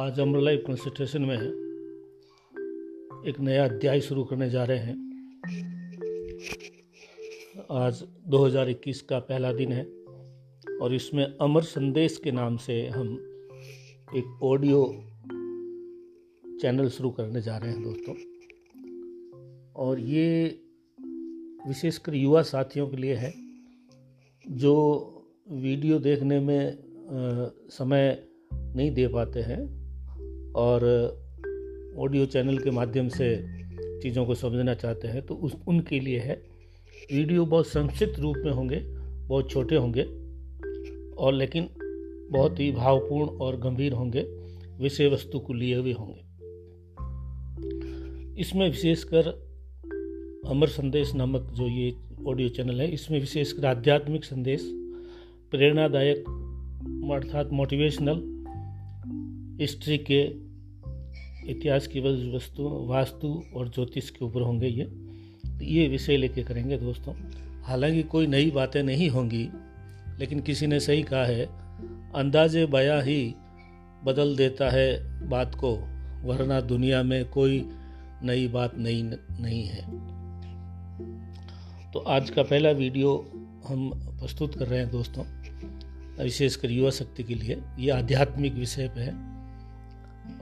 आज अमर life consultation में एक नया अध्याय शुरू करने जा रहे हैं। आज 2021 का पहला दिन है और इसमें अमर संदेश के नाम से हम एक ऑडियो चैनल शुरू करने जा रहे हैं दोस्तों। और ये विशेषकर युवा साथियों के लिए है जो वीडियो देखने में आ, समय नहीं दे पाते हैं। और ऑडियो चैनल के माध्यम से चीज़ों को समझना चाहते हैं तो उस, उनके लिए है। वीडियो बहुत संक्षिप्त रूप में होंगे, बहुत छोटे होंगे, और लेकिन बहुत ही भावपूर्ण और गंभीर होंगे, विषय वस्तु को लिए हुए होंगे। इसमें विशेषकर अमर संदेश नामक जो ये ऑडियो चैनल है, इसमें विशेषकर आध्यात्मिक संदेश, प्रेरणादायक, अर्थात मोटिवेशनल हिस्ट्री के इतिहास की वस्तु, वास्तु और ज्योतिष के ऊपर होंगे ये। तो ये विषय लेके करेंगे दोस्तों। हालाँकि कोई नई बातें नहीं होंगी, लेकिन किसी ने सही कहा है, अंदाजे बया ही बदल देता है बात को, वरना दुनिया में कोई नई बात नहीं नहीं है। तो आज का पहला वीडियो हम प्रस्तुत कर रहे हैं दोस्तों, विशेषकर युवा शक्ति के लिए। ये आध्यात्मिक विषय पे है।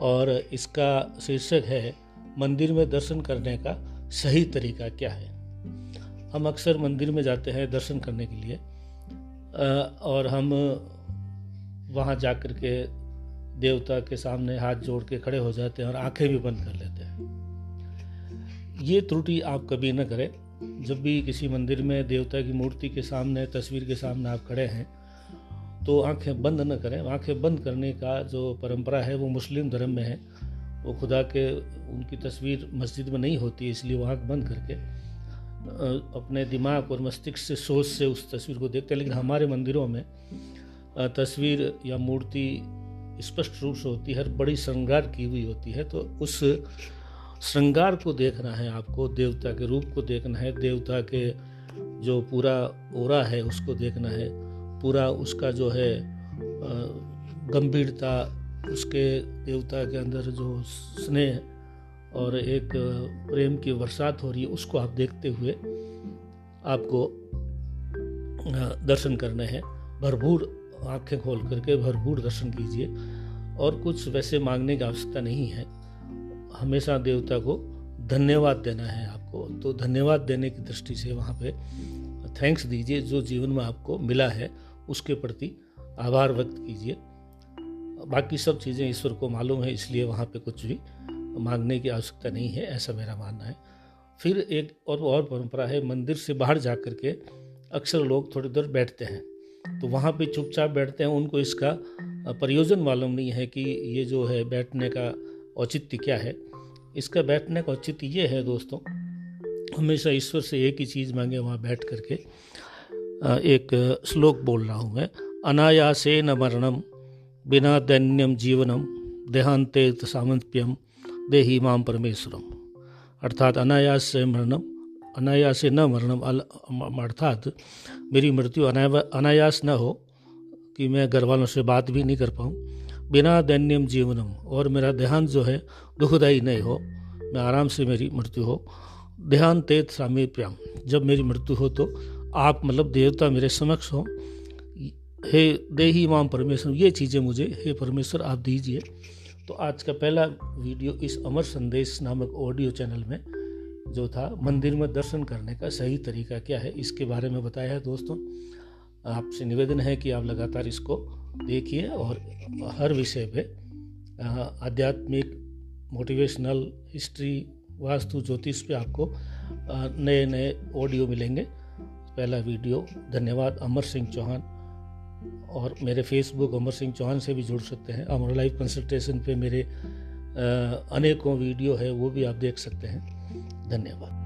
और इसका शीर्षक है, मंदिर में दर्शन करने का सही तरीका क्या है? हम अक्सर मंदिर में जाते हैं दर्शन करने के लिए और हम वहाँ जा कर के देवता के सामने हाथ जोड़ के खड़े हो जाते हैं और आँखें भी बंद कर लेते हैं। ये त्रुटि आप कभी न करें। जब भी किसी मंदिर में देवता की मूर्ति के सामने, तस्वीर के सामने आप खड़े हैं तो आँखें बंद न करें। आँखें बंद करने का जो परंपरा है, वो मुस्लिम धर्म में है। वो खुदा के, उनकी तस्वीर मस्जिद में नहीं होती, इसलिए वो आँख बंद करके अपने दिमाग और मस्तिष्क से, सोच से उस तस्वीर को देखते हैं। लेकिन हमारे मंदिरों में तस्वीर या मूर्ति स्पष्ट रूप से होती है बड़ी श्रृंगार की हुई होती है। तो उस श्रृंगार को देखना है आपको, देवता के रूप को देखना है, देवता के जो पूरा ओरा है, उसको देखना है। पूरा उसका जो है गंभीरता उसके देवता के अंदर जो स्नेह और एक प्रेम की बरसात हो रही है, उसको आप देखते हुए आपको दर्शन करने हैं। भरपूर आँखें खोल करके भरपूर दर्शन कीजिए। और कुछ वैसे मांगने की आवश्यकता नहीं है। हमेशा देवता को धन्यवाद देना है आपको। तो धन्यवाद देने की दृष्टि से वहाँ पे थैंक्स दीजिए जो जीवन में आपको मिला है, उसके प्रति आभार व्यक्त कीजिए। बाकी सब चीज़ें ईश्वर को मालूम है, इसलिए वहाँ पे कुछ भी मांगने की आवश्यकता नहीं है, ऐसा मेरा मानना है। फिर एक और और परंपरा है, मंदिर से बाहर जा कर के अक्सर लोग थोड़ी देर बैठते हैं। तो वहाँ पे चुपचाप बैठते हैं, उनको इसका प्रयोजन मालूम नहीं है कि ये जो है बैठने का औचित्य क्या है। इसका बैठने का औचित्य ये है दोस्तों हमेशा ईश्वर से एक ही चीज़ मांगे, वहाँ बैठ करके एक श्लोक बोल रहा हूँ मैं। अनायासे न मरणम, बिना दैन्यम जीवनम, देहांते सामंत्यम देही माम परमेश्वरम। अर्थात अनायास से मरणम, अनायास से न मरणम अर्थात मेरी मृत्यु अनायास न हो, कि मैं घर वालों से बात भी नहीं कर पाऊँ। बिना दैन्यम जीवनम, और मेरा देहांत जो है, दुखदायी नहीं हो, मैं आराम से मेरी मृत्यु हो। देहांत तेत सामीप्याम। जब मेरी मृत्यु हो तो आप मतलब देवता मेरे समक्ष हो। हे देही माम परमेश्वर, ये चीज़ें मुझे, हे परमेश्वर, आप दीजिए। तो आज का पहला वीडियो इस अमर संदेश नामक ऑडियो चैनल में जो था, मंदिर में दर्शन करने का सही तरीका क्या है, इसके बारे में बताया है दोस्तों। आपसे निवेदन है कि आप लगातार इसको देखिए और हर विषय पे आध्यात्मिक, मोटिवेशनल, हिस्ट्री वास्तु ज्योतिष पे आपको नए नए ऑडियो मिलेंगे। पहला वीडियो, धन्यवाद, अमर सिंह चौहान। और मेरे फेसबुक अमर सिंह चौहान से भी जुड़ सकते हैं। अमर लाइफ कंसल्टेशन पे मेरे अनेकों वीडियो है, वो भी आप देख सकते हैं। धन्यवाद।